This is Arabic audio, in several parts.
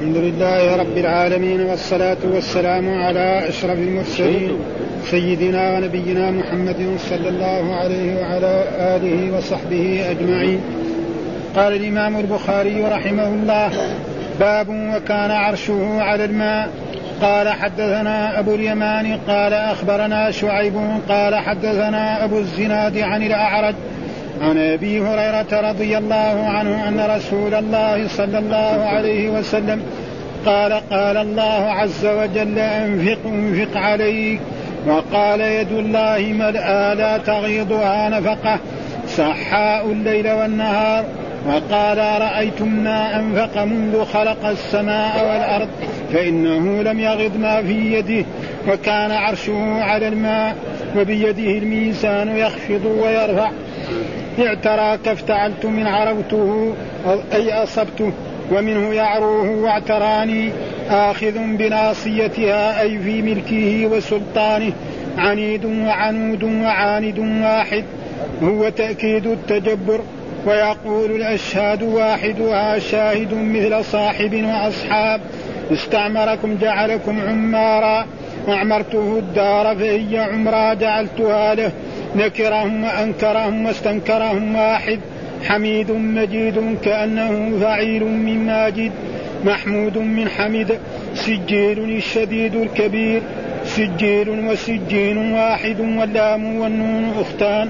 الحمد لله رب العالمين والصلاة والسلام على أشرف المرسلين سيدنا ونبينا محمد صلى الله عليه وعلى آله وصحبه أجمعين. قال الإمام البخاري رحمه الله باب وكان عرشه على الماء. قال حدثنا أبو اليمان قال أخبرنا شعيب قال حدثنا أبو الزناد عن الأعرج عن أبي هريرة رضي الله عنه أن رسول الله صلى الله عليه وسلم قال قال الله عز وجل أنفق أنفق عليك. وقال يد الله ملأى لا تغيضها نفقة سحاء الليل والنهار. وقال رأيتم ما أنفق منذ خلق السماء والأرض فإنه لم يغض ما في يده وكان عرشه على الماء وبيده الميزان يخفض ويرفع. اعتراك افتعلت من عروته أي أصبته ومنه يعروه واعتراني آخذ بناصيتها أي في ملكه وسلطانه عنيد وعنود وعاند واحد هو تأكيد التجبر ويقول الأشهاد واحدها شاهد مثل صاحب وأصحاب استعمركم جعلكم عمارا وأعمرته الدار فهي عمرا جعلتها له. نكرهم وأنكرهم واستنكرهم واحد حميد مجيد كأنه فعيل من ماجد محمود من حمد سجيل الشديد الكبير سجيل وسجين واحد واللام والنون أختان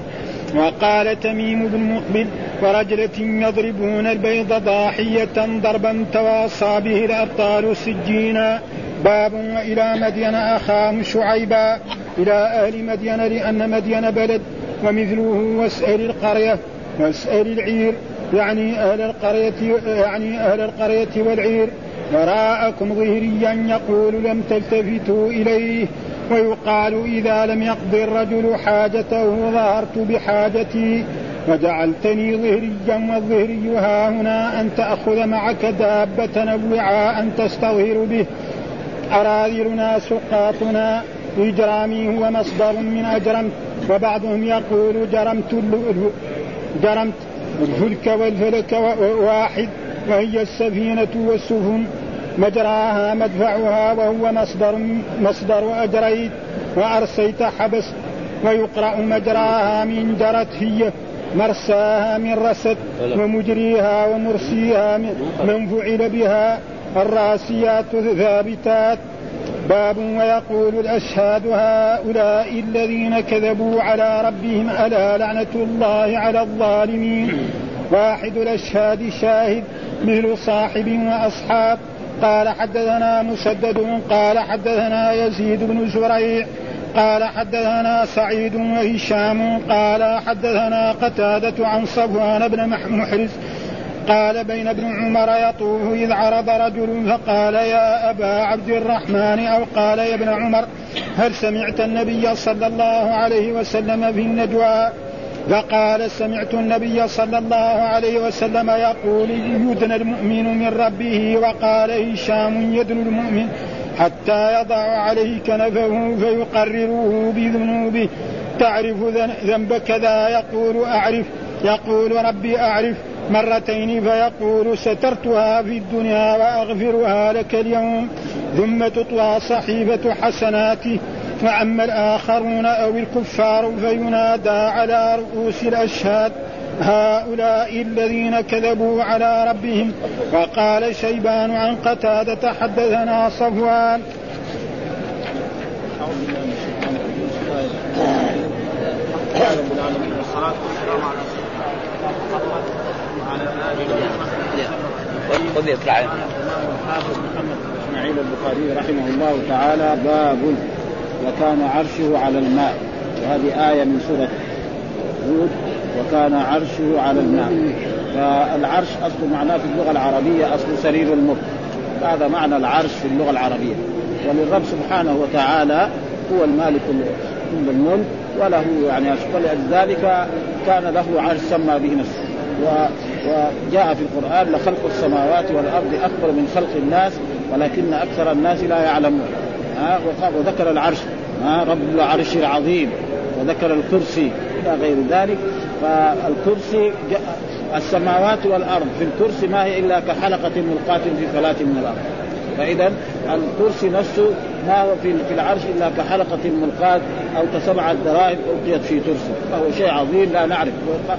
وقال تميم بن مقبل ورجلة يضربون البيض ضاحية ضربا تواصى به الأبطال سجينا باب وإلى مدين أخاهم شعيبا. إلى أهل مدين لأن مدين بلد ومثله واسأل القرية واسأل العير يعني أهل القرية يعني أهل القرية والعير. وراءكم ظهريا يقول لم تلتفتوا إليه. ويقال إذا لم يقض الرجل حاجته ظهرت بحاجتي. وجعلتني ظهريا والظهري ها هنا أن تأخذ معك دابة أو وعاء تستظهر به. أراذلنا سقاطنا. إجرامي هو مصدر من أجرمت وبعضهم يقول جرمت جرمت الفلك والفلك واحد وهي السفينة والسفن مجراها مدفعها وهو مصدر مصدر أجريت وأرسيت حبست ويقرأ مجراها من جرت هي مرساها من رست ومجريها ومرسيها من فعل بها الراسيات ثابتات باب ويقول الأشهاد هؤلاء الذين كذبوا على ربهم ألا لعنة الله على الظالمين؟ واحد الأشهاد شاهد مثل صاحب وأصحاب. قال حدثنا مسدد قال حدثنا يزيد بن زريع قال حدثنا سعيد وهشام قال حدثنا قتادة عن صفوان بن محرز قال بين ابن عمر يطوف إذ عرض رجل فقال يا أبا عبد الرحمن أو قال يا ابن عمر هل سمعت النبي صلى الله عليه وسلم في النجوى؟ فقال سمعت النبي صلى الله عليه وسلم يقول يدنى المؤمن من ربه وقال هشام يدنو المؤمن حتى يضع عليه كنفه فيقرره بذنوبه. تعرف ذنب كذا؟ يقول أعرف. يقول ربي أعرف. مرتين فيقول سترتها في الدنيا وأغفرها لك اليوم ثم تطوى صحيفة حسناته فأما الآخرون أو الكفار فينادى على رؤوس الأشهاد هؤلاء الذين كذبوا على ربهم. وقال شيبان عن قتادة حدثنا صفوان. والصلاة والسلام على آله وصحبه الحافظ محمد إسماعيل البخاري رحمه الله تعالى باب وكان عرشه على الماء. وهذه آية من سورة هود. وكان عرشه على الماء. فالعرش أصل معناه في اللغة العربية أصل سرير الملك هذا معنى العرش في اللغة العربية. وللرب سبحانه وتعالى هو المالك كل الملك وله يعني ولذلك كان له عرش سمى به نفسه. وجاء في القرآن لخلق السماوات والأرض أكبر من خلق الناس ولكن أكثر الناس لا يعلمون. ها وذكر العرش. ها رب العرش العظيم. وذكر الكرسي. إلى غير ذلك. فالكرسي السماوات والأرض في الكرسي ما هي إلا كحلقة ملقاة في فلاة من الأرض. فإذا الكرسي نفسه ما هو في العرش إلا كحلقة ملقاة أو كسبعة دراهم ألقيت في ترس. فهو شيء عظيم لا نعرف.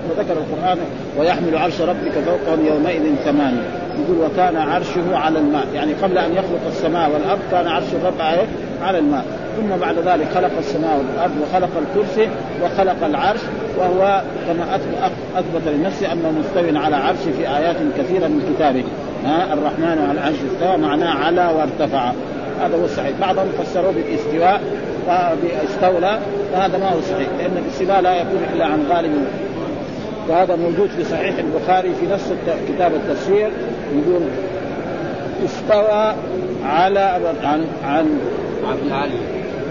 وذكر القرآن ويحمل عرش ربك فوقهم يومئذ ثمانية. يقول وكان عرشه على الماء. يعني قبل أن يخلق السماء والأرض كان عرش الرب على الماء. ثم بعد ذلك خلق السماء والأرض وخلق الكرسي وخلق العرش وهو كما أثبت لنفسه أنه مستو على عرشه في آيات كثيرة من كتابه. ها الرحمن على العرش استوى معناه على وارتفع. هذا هو الصحيح. بعضهم فسروه بالاستواء باستولى فهذا ما هو صحيح لأن الاستواء لا يكون إلا عن غالب. وهذا موجود في صحيح البخاري في نفس كتاب التفسير يقول استوى على عن عن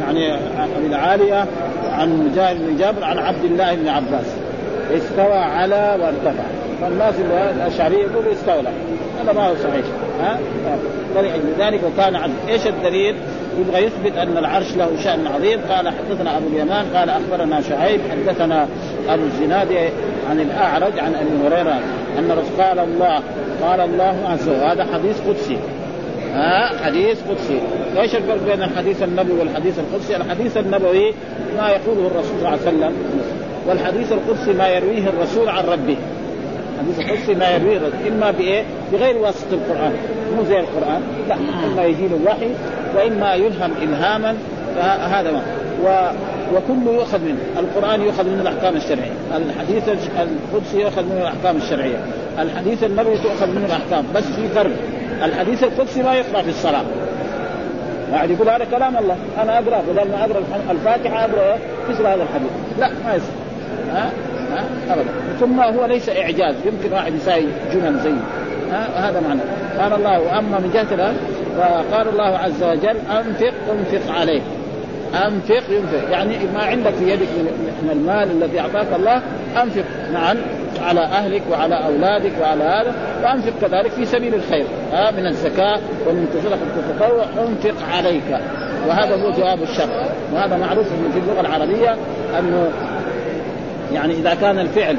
يعني ابي العالية عن مجاهد بن جابر عن عبد الله بن عباس. استوى على وارتفع. فالناس الاشعريه يقولوا استولى. هذا ما هو صحيح. ها؟ لذلك وكان عبد إيش الدليل؟ يبغى يثبت أن العرش له شأن عظيم. قال حدثنا أبو اليمان قال أخبرنا شعيب حدثنا أبو الزناد عن الأعرج عن أبي هريرة أن قال الله قال الله عز وجل هذا حديث قدسي. ها حديث قدسي. إيش الفرق بين الحديث النبوي والحديث القدسي؟ الحديث النبوي ما يقوله الرسول صلى الله عليه وسلم والحديث القدسي ما يرويه الرسول عن ربه. الحديث القدسي ما يرويه الرسول إما بإيه؟ بغير واسطة القرآن. مو زي القرآن. لا إما يجي له الوحي وإما يلهم الهاما فهذا ما. و وكله يؤخذ منه، القرآن يؤخذ منه الأحكام الشرعية، الحديث القدسي يؤخذ منه الأحكام الشرعية، الحديث النبوي تؤخذ منه الأحكام، بس في فرق، الحديث القدسي ما يقرأ في الصلاة، واحد يقول هذا كلام الله. أنا أقرأ بدل ما أقرأ الفاتحة أقرأ مثل هذا الحديث. لا ما يصير. ها؟ ها؟ ابدا. ثم هو ليس إعجاز. يمكن واحد يساوي جمل زي. ها؟ هذا معنى. قال الله وأما من جهة فقال الله عز وجل أنفق أنفق عليه. أنفق ينفق. يعني ما عندك في يدك من المال الذي أعطاك الله أنفق نعم على أهلك وعلى أولادك وعلى هذا وأنفق كذلك في سبيل الخير. ها من الزكاة ومن صدقه التطوع أنفق عليك. وهذا هو جواب الشر وهذا معروف في اللغة العربية أنه يعني إذا كان الفعل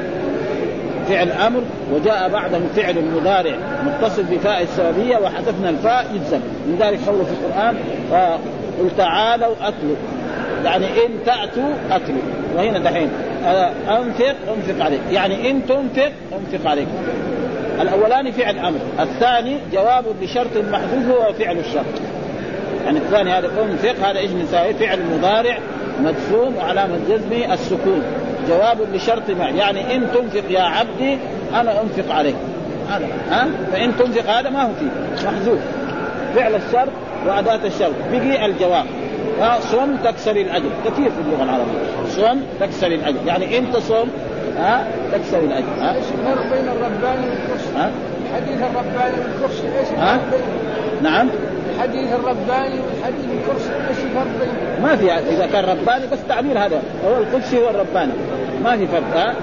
فعل أمر وجاء بعده فعل مضارع متصل بفاء السببية وحذفنا الفاء يجزم. لذلك قوله في القرآن قل تعالوا اتلوا يعني إن تأتوا اتلوا وهنا دحين. أنفق أنفق عليك. يعني إن تنفق أنفق عليك. الأولاني فعل أمر. الثاني جواب لشرط محذوف هو فعل الشرط. يعني الثاني هذا أنفق هذا إيش نساوي فعل مضارع مجزوم وعلامة جزمه السكون. جواب لشرط ما. يعني إن تنفق يا عبدي أنا أنفق عليك. هذا ها؟ فإن تنفق هذا ما هو فيه. محذوف. فعل الشرط وأداة الشرط بقي الجواب. صم تكسر الأجر. كثير في اللغة العربية. صم تكسر الأجر. يعني أنت صم ها تكسر الأجر. ها؟ الفرق بين الرباني والكرسي؟ ها؟ الحديث الرباني والكرسي إيش ها؟ نعم. الحديث الرباني والحديث الكرسي إيش الفرق بينهم؟ ما في إذا كان رباني بس تعبير هذا. هو القدسي هو الرباني ما في فرق ها؟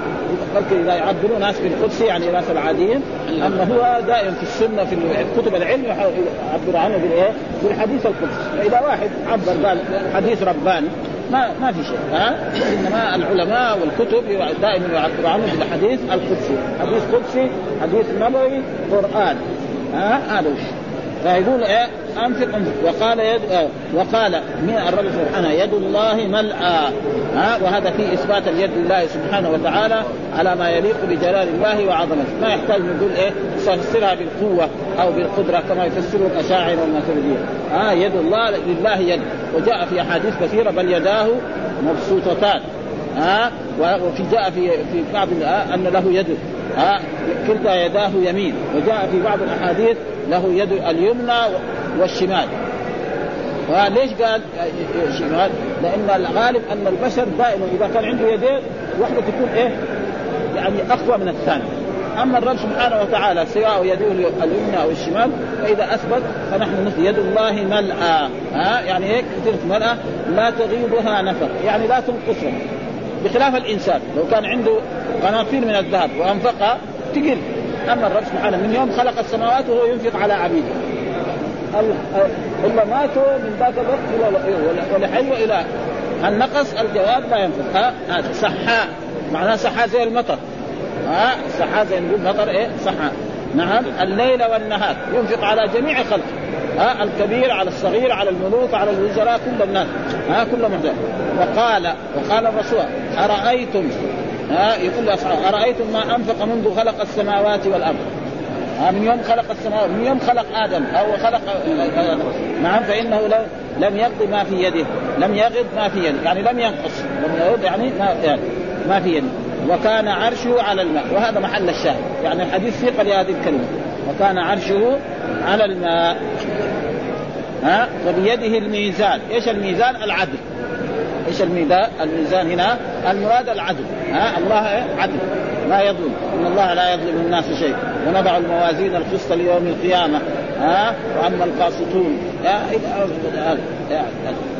بلكي إذا يعبرون ناس بالقدسي يعني ناس العاديين اما هو دائما في السنة في كتب العلم يعبر عنه بالإيه؟ بالحديث القدسي فإذا واحد عبر قال حديث رباني ما ما في شيء ها؟ إنما العلماء والكتب دائما يعبر عنه بالحديث القدسي. حديث قدسي حديث نبوي قرآن ها؟ هذا فيقول إيه انفق انفق وقال يد آه وقال من الرب سبحانه يد الله ملأى. ها وهذا فيه إثبات اليد لله سبحانه وتعالى على ما يليق بجلال الله وعظمته. ما يحتاج نقول إيه نفسرها بالقوة أو بالقدرة كما يفسره الأشاعرة والماتريديه ها يد الله لله يد. وجاء في أحاديث كثيرة بل يداه مبسوطتان. ها وفي جاء في في بعض أن له يد. ها؟ كلتا يداه يمين. وجاء في بعض الأحاديث له يد اليمنى والشمال. وليش قال شمال؟ لأن الغالب أن البشر دائما إذا كان عنده يدين واحدة تكون إيه؟ يعني أقوى من الثانية. أما الرب سبحانه وتعالى سواء يده اليمنى أو الشمال فإذا أثبت فنحن نثبت يد الله ملأى. ها؟ يعني هيك كثيرة ملأى لا تغيضها نفق. يعني لا تنقصها. بخلاف الإنسان. لو كان عنده قناطير من الذهب وأنفقها تقل. أما الرب سبحانه من يوم خلق السماوات وهو ينفق على عبيده. الا ماتوا من ذاك الوقت ولحي وإلى النقص. الجواب لا ينفق. هذا صحاء معناه صحاء زي المطر. ها السحاء زي نقول مطر إيه؟ صحاء نعم. الليل والنهار. ينفق على جميع خلقه. ها الكبير على الصغير على الملوك على الوزراء كل الناس. ها كل محدث وقال وقال الرسول أرأيتم؟ ها يقول لاصحابه أرأيتم ما أنفق منذ خلق السماوات والأرض؟ من يوم خلق السماوات من يوم خلق آدم؟ أو خلق نعم فإنه لم يقضي ما في يده لم يغض ما في يده. يعني لم ينقص. لم يغض يعني ما يعني ما في يده. وكان عرشه على الماء وهذا محل الشاهد. يعني الحديث ثقل لهذه الكلمة. وكان عرشه على الماء. ها؟ وبيده الميزان. إيش الميزان؟ العدل. إيش الميزان؟ الميزان هنا المراد العدل. ها؟ الله عدل. لا يظلم. إن الله لا يظلم الناس شيء ونضع الموازين القسط ليوم القيامة. ها؟ وأما القاسطون.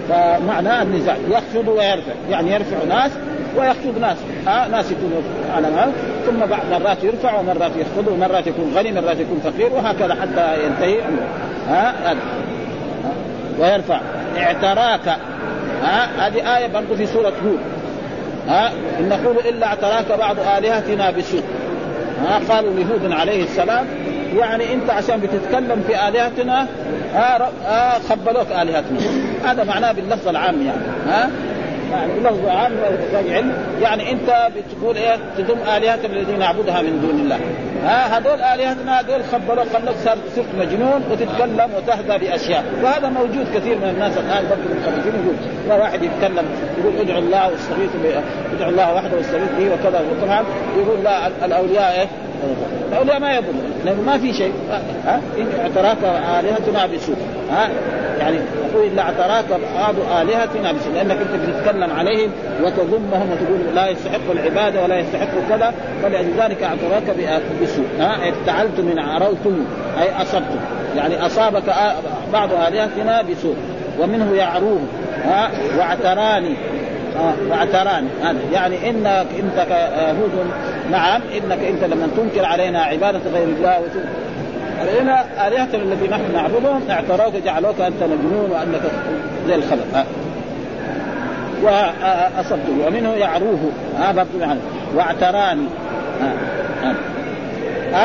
فمعنى النزاع يخفض ويرفع. يعني يرفع ناس ويخفض ناس. ها ناس يكونوا على ما ثم بعض مرات يرفع ومرات يخفض ومرات يكون غني مرات يكون فقير وهكذا حتى ينتهي ها ويرفع. اعتراك. ها هذه آية برضه في سورة هود. ها إن نقول إلا اعتراك بعض آلهتنا بسوء ها قالوا لهود عليه السلام يعني أنت عشان بتتكلم في آلهتنا ها, خبلوك آلهتنا. هذا معناه باللفظ العام يعني. ها؟ يعني لفظ عام علم يعني انت بتقول إيه تضم آلهة الذين نعبدها من دون الله. ها هذول آلهتنا هذول خبروك خلوك صرت مجنون وتتكلم وتهدى بأشياء. وهذا موجود كثير من الناس الآن برضه المخلفين يقول واحد يتكلم يقول ادعوا الله واستغيث ادعوا الله وحده واستغيث به وكذا وطبعا يقول لا الأولياء إيه؟ الأولياء ما يضر لأنه ما في شيء. ها؟ اعتراك آلهتنا بسوء. ها؟ يعني يقول إلا اعتراك بعض آلهتنا لأنك أنت بتتكلم عليهم وتذمهم وتقول لا يستحق العبادة ولا يستحق كذا فلذلك اعتراك بسوء. ها؟ افتعلت من عروتم أي أصبتم. يعني أصابك بعض آلهتنا بسوء. ومنه يعروه ها؟ واعتراني. آه واعتراني. يعني انك انت هود. نعم إنك أنت لما تنكر علينا عبادة غير الله علينا الهتنا الذي نحن نعبدهم اعتروك جعلوك أنت مجنون وأنك زي الخلق. واصبته ومنه يعروه. ها يعني واعتراني. آه. آه.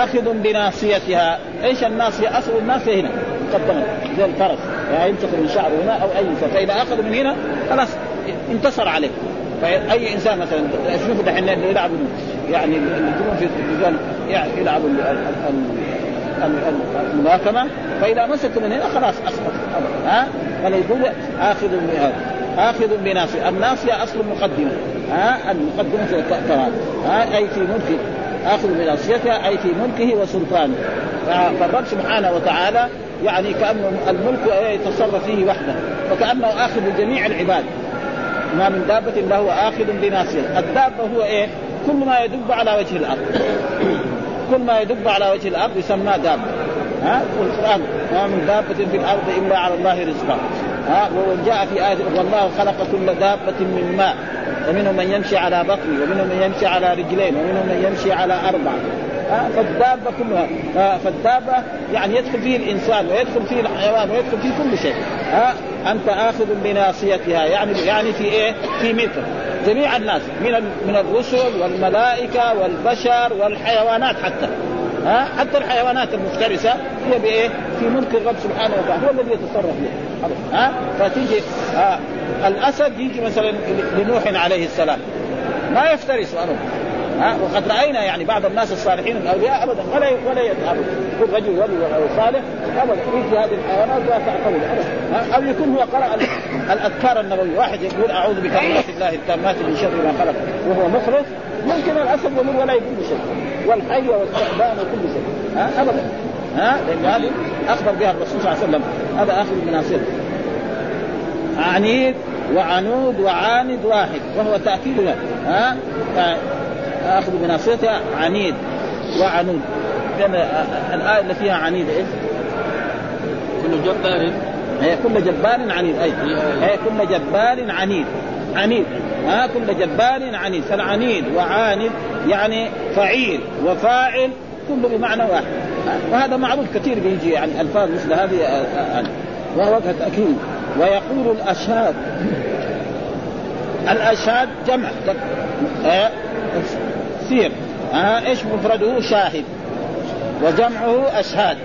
آخذ بناصيتها، إيش الناصية؟ أصل الناصية هنا. مقدمة. زي الفرس. يعني يمسك من شعره هنا أو أي فإذا آخذ من هنا خلاص انتصر عليه. فاي إنسان مثلا شوفوا دحين يلعبوا يعني يكونوا في الرجال يلعبوا الملاكمة فإذا مسكوا من هنا خلاص اسقط ها؟ فليقول آخذ آخذ بناصيه، الناصيه أصل المقدمه ها؟ المقدمة في الكرام ها؟ أي في ملكه. آخذ بناصيتها أي في ملكه وسلطانه. فالرب سبحانه وتعالى يعني كانه الملك يتصرف فيه وحده. فكانه آخذ جميع العباد. ما من دابة إلا هو آخذ بناصية. الدابة هو إيه؟ كل ما يدب على وجه الأرض. كل ما يدب على وجه الأرض يسمى دابة ها؟ والقرآن ما من دابة في الأرض إلا على الله رزقها. ها؟ وجاء في آية والله خلق كل دابة من ماء. ومنهم من يمشي على بطنه ومنهم من يمشي على رجلين ومنهم من يمشي على أربع فالدابة كلها. فالدابة يعني يدخل فيه الإنسان ويدخل فيه الحيوان ويدخل فيه كل شيء. ها أنت آخذ بناصيتها يعني يعني في إيه؟ في ملكه جميع الناس من من الرسل والملائكة والبشر والحيوانات حتى. ها حتى الحيوانات المفترسة هي بإيه؟ في ملك الرب سبحانه وتعالى هو الذي يتصرف فيها ها فتيجي ها الأسد يجي مثلا لنوح عليه السلام. ما يفترس أبدا ها؟ وقد رأينا يعني بعض الناس الصالحين الأولياء ابدا ولا ولا يكون رجل ولي أو صالح ابدا يجي هذه الحيوانات لا تعتمد ابدا أو يكون هو قرأ الأذكار النبوية. واحد يقول أعوذ بكلمات الله التامات من شر ما خلق وهو مخلص. ممكن الأسد يقول ولا يقول شيء والحي والثعبان وكل شيء. ها؟ ابدا. ها؟ لأن هذه أخبر بها الرسول صلى الله عليه وسلم. هذا آخر المناصب عنيد وعنود وعاند واحد وهو تاكيد ها؟ آخذ بناصيتها عنيد وعنود. لأن الآية اللي فيها عنيد إيش؟ كل جبار. هي كل جبار عنيد أي. هي كل جبار عنيد. عنيد. ها كل جبار عنيد. فالعنيد وعاند يعني فعيل وفاعل كله بمعنى واحد. وهذا معروف كثير بيجي يعني الفاظ مثل هذه وهو تاكيد ويقول الأشهاد. الأشهاد جمع. سير ها إيش مفرده؟ شاهد. وجمعه أشهاد.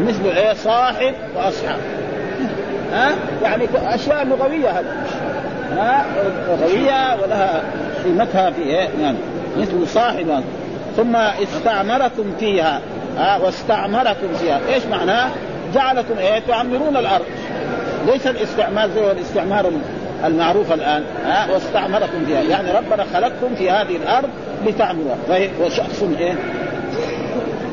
مثل إيه صاحب وأصحاب. ها يعني أشياء لغوية هذه ها لغوية ولها قيمتها في إيه؟ يعني مثل صاحب ثم استعمركم فيها. ها واستعمركم فيها. إيش معناه؟ جعلكم إيه؟ تعمرون الأرض. ليس الاستعمار زي الاستعمار المعروف الآن. ها واستعمركم فيها. يعني ربنا خلقكم في هذه الأرض لتعمروها وشخص إيه؟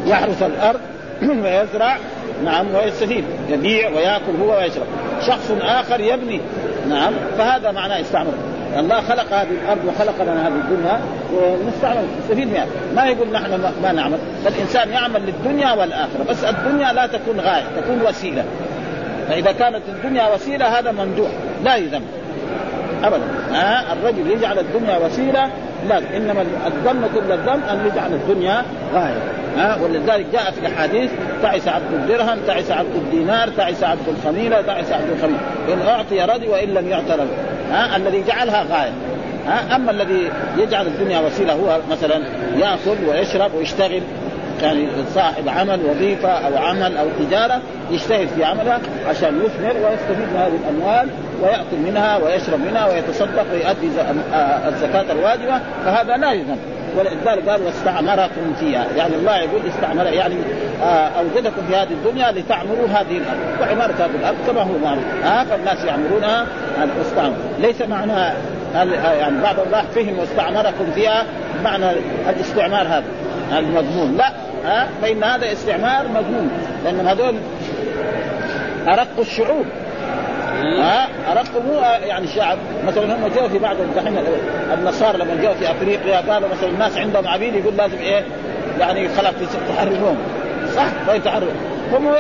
يحرث الأرض ويزرع نعم ويستفيد. يبيع ويأكل هو ويشرب. شخص آخر يبني نعم فهذا معناه استعمر الله خلق هذه الأرض وخلق لنا هذه الدنيا ونستعمل. نستفيد منها. ما يقول نحن ما نعمل. فالإنسان يعمل للدنيا والآخرة. بس الدنيا لا تكون غاية تكون وسيلة. فإذا كانت الدنيا وسيلة هذا ممدوح. لا يذم ابدا. ها؟ الرجل يجعل الدنيا وسيلة لا إنما الذم كل الذم أن يجعل الدنيا غاية. ها؟ ولذلك جاء في الأحاديث تعس عبد الدرهم تعس عبد الدينار تعس عبد الخميلة تعس عبد الخميلة. إن أعطي رضي وإن لم يعط رضي ها؟ الذي جعلها غاية. ها؟ أما الذي يجعل الدنيا وسيلة هو مثلا يأكل ويشرب ويشتغل يعني صاحب عمل وظيفة أو عمل أو تجارة يجتهد في عملها عشان يثمر ويستفيد من هذه الأموال ويأكل منها ويشرب منها ويتصدق ويؤدي الزكاة الواجبة فهذا لا يذم ولذلك قال واستعمركم فيها. يعني الله يقول استعمر يعني آه أوجدكم في هذه الدنيا لتعمروا هذه الأرض. وعمارة هذه الأرض كما هو معروف. آه فالناس يعمرونها واستعمر ليس معنى يعني بعض الله فهم واستعمركم فيها معنى الاستعمار هذا. المضمون. لا ها فإن هذا استعمار مضمون. لأن هذول أرق الشعوب. ها أرق مو يعني الشعب مثلا هم جاءوا في بعض الدحين النصارى لما جاءوا في أفريقيا قالوا مثلا الناس عندهم عبيد يقول لازم إيه يعني خلاص تحررهم. صح طيب تحرر. هم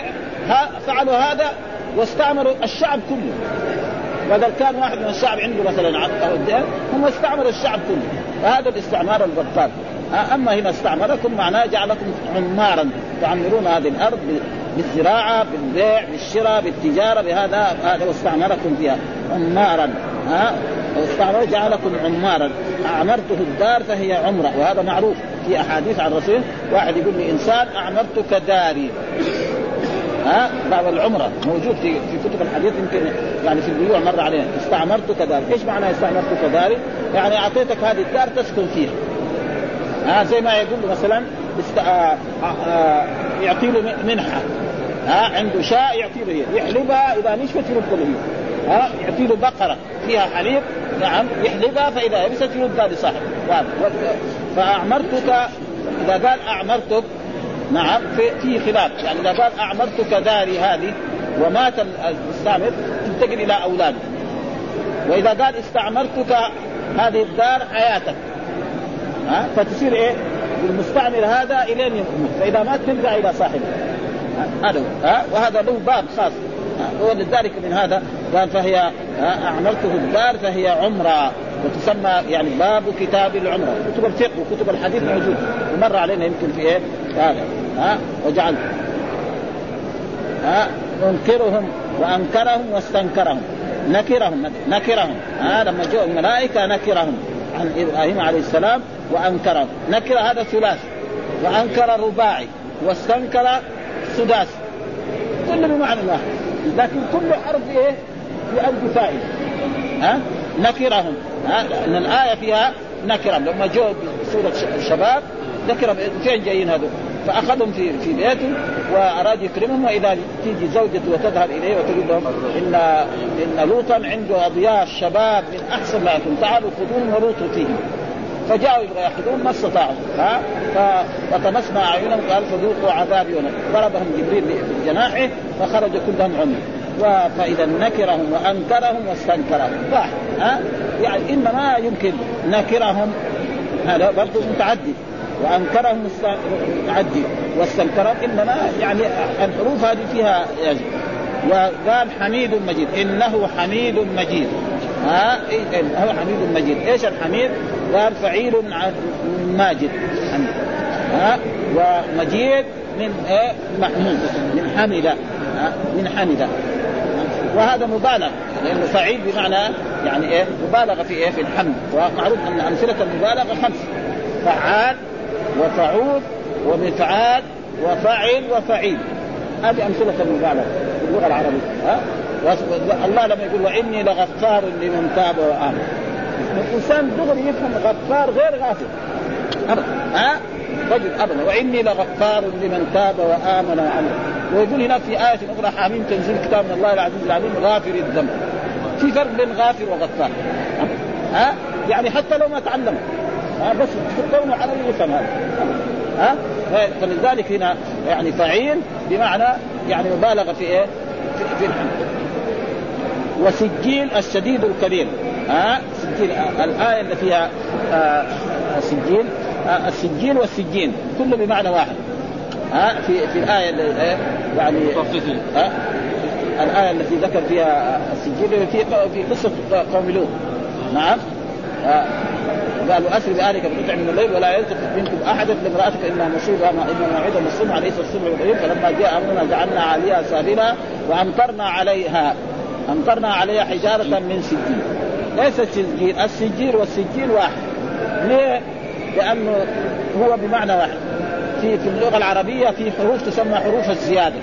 فعلوا هذا واستعمروا الشعب كله. بدل كان واحد من الشعب عنده مثلا هم استعمروا الشعب كله. فهذا الاستعمار البطال أما هنا استعمركم معناه جعلكم عمارا تعمرون هذه الأرض بالزراعة بالبيع بالشراء بالتجارة بهذا هذا واستعمركم فيها. عمارا ها؟ واستعمر جعلكم عمارا. اعمرته الدار فهي عمرة وهذا معروف في أحاديث عن الرسول. واحد يقول لي إنسان أعمرتك داري. ها؟ بعض العمرة موجود في في كتب الحديث يمكن يعني في البيوع مر علينا استعمرتك داري، إيش معنى استعمرتك داري؟ يعني أعطيتك هذه الدار تسكن فيها. ها زي ما يقول مثلا است... آه، آآ آه، يعطي له منحة. ها عنده شاء يعطي له يحلبها إذا نشفت يرد له ها يعطي له بقرة. فيها حليب نعم يحلبها فإذا يبست يردها لصاحبه. فأعمرتك إذا قال أعمرتك نعم في, في خلاف. يعني إذا قال أعمرتك داري هذه ومات المستعمر تنتقل إلى اولاده وإذا قال استعمرتك هذه الدار حياتك. ها؟ فتصير إيه؟ المستعمر هذا إلين يموت. فإذا مات ترجع إلى صاحبه. هذا ها؟ وهذا له باب خاص. ولذلك من هذا قال فهي اعمرته الدار فهي عمرة. وتسمى يعني باب كتاب العمرة. كتب الفقه وكتب الحديث موجود. ومر علينا يمكن في إيه؟ هذا. ها؟ وجعل ها؟ أنكرهم وأنكرهم واستنكرهم. نكرهم نكرهم. ها؟ لما جاءوا الملائكة نكرهم. عن إبراهيم عليه السلام وأنكر نكر هذا ثلاثي وأنكر رباعي واستنكر سداس. كل بمعنى واحد. لكن كل حرف إيه ألف فائده ها؟ نكرهم. ها؟ لأن الآية فيها نكرهم. لما جاءوا بسورة الشباب ذكر فين جايين هذول؟ فأخذهم في في بيته واراد يكرمهم وإذا تيجي زوجته وتذهب إليه وتقول لهم ان إن لوطا عنده اضياف شباب من أحسن ما يكون تعالوا خذوهم ولوطوا فيهم. فجاءوا يبغى يأخذون ما استطاعوا ها؟ فطمسنا أعينهم قال فذوقوا عذابي ضربهم جبريل بجناحه فخرج كلهم عمي فإذا نكرهم وأنكرهم واستنكرهم. واحد ها؟ يعني إنما يمكن نكرهم. هذا برضه متعدي. وأنكرهم متعدي. واستنكرهم إنما يعني الحروف هذه فيها يعني. وقال حميد مجيد إنه حميد مجيد. ها؟ إيه هو حميد مجيد إيش الحميد؟ قال فعيل ماجد. ها؟ ومجيد من إيه؟ محمود. من حمد من حمد وهذا مبالغة. لأنه فعيل بمعنى يعني إيه؟ مبالغة في إيه؟ في الحمد. ومعروف أن أمثلة المبالغة خمس. فعال وفعول ومفعال وفعل وفعيل. هذه أمثلة المبالغة في اللغة العربية. ها؟ الله لما يقول وإني لغفار لمن تاب وآمن. الإنسان دغري يفهم غفار غير ابدا. ها؟ رجل ابدا. وإني لغفار لمن تاب وآمن وعمل ويقول هناك في آية أخرى حاميم تنزيل كتاب من الله العزيز العليم غافر الذنب. في فرق بين غافر وغفار. ها؟ يعني حتى لو ما تعلم. ها؟ بس كونه على يفهم هذا ها؟ فلذلك هنا يعني فعيل بمعنى يعني مبالغة في إيه؟ في, في وسجيل الشديد الكبير. ها؟ سجيل الآية اللي فيها آه سجيل آه السجين والسجين كله بمعنى واحد. ها؟ في في الآية اللي إيه؟ يعني ها؟ الآية التي ذكر فيها السجين في في قصة قوم لوط. نعم. قالوا اسر بآلك بقطع من الليل ولا يلتفت منكم أحد لامراتك إنها مصيبة ما ان موعدهم الصبح ليس الصبح بقريب فلما جاء أمرنا جعلنا عليها سافلها وأمطرنا عليها. أمطرنا عليها حجارة من سجين ليس السجين السجين والسجين واحد. ليه؟ لأنه هو بمعنى واحد. في في اللغة العربية في حروف تسمى حروف الزيادة.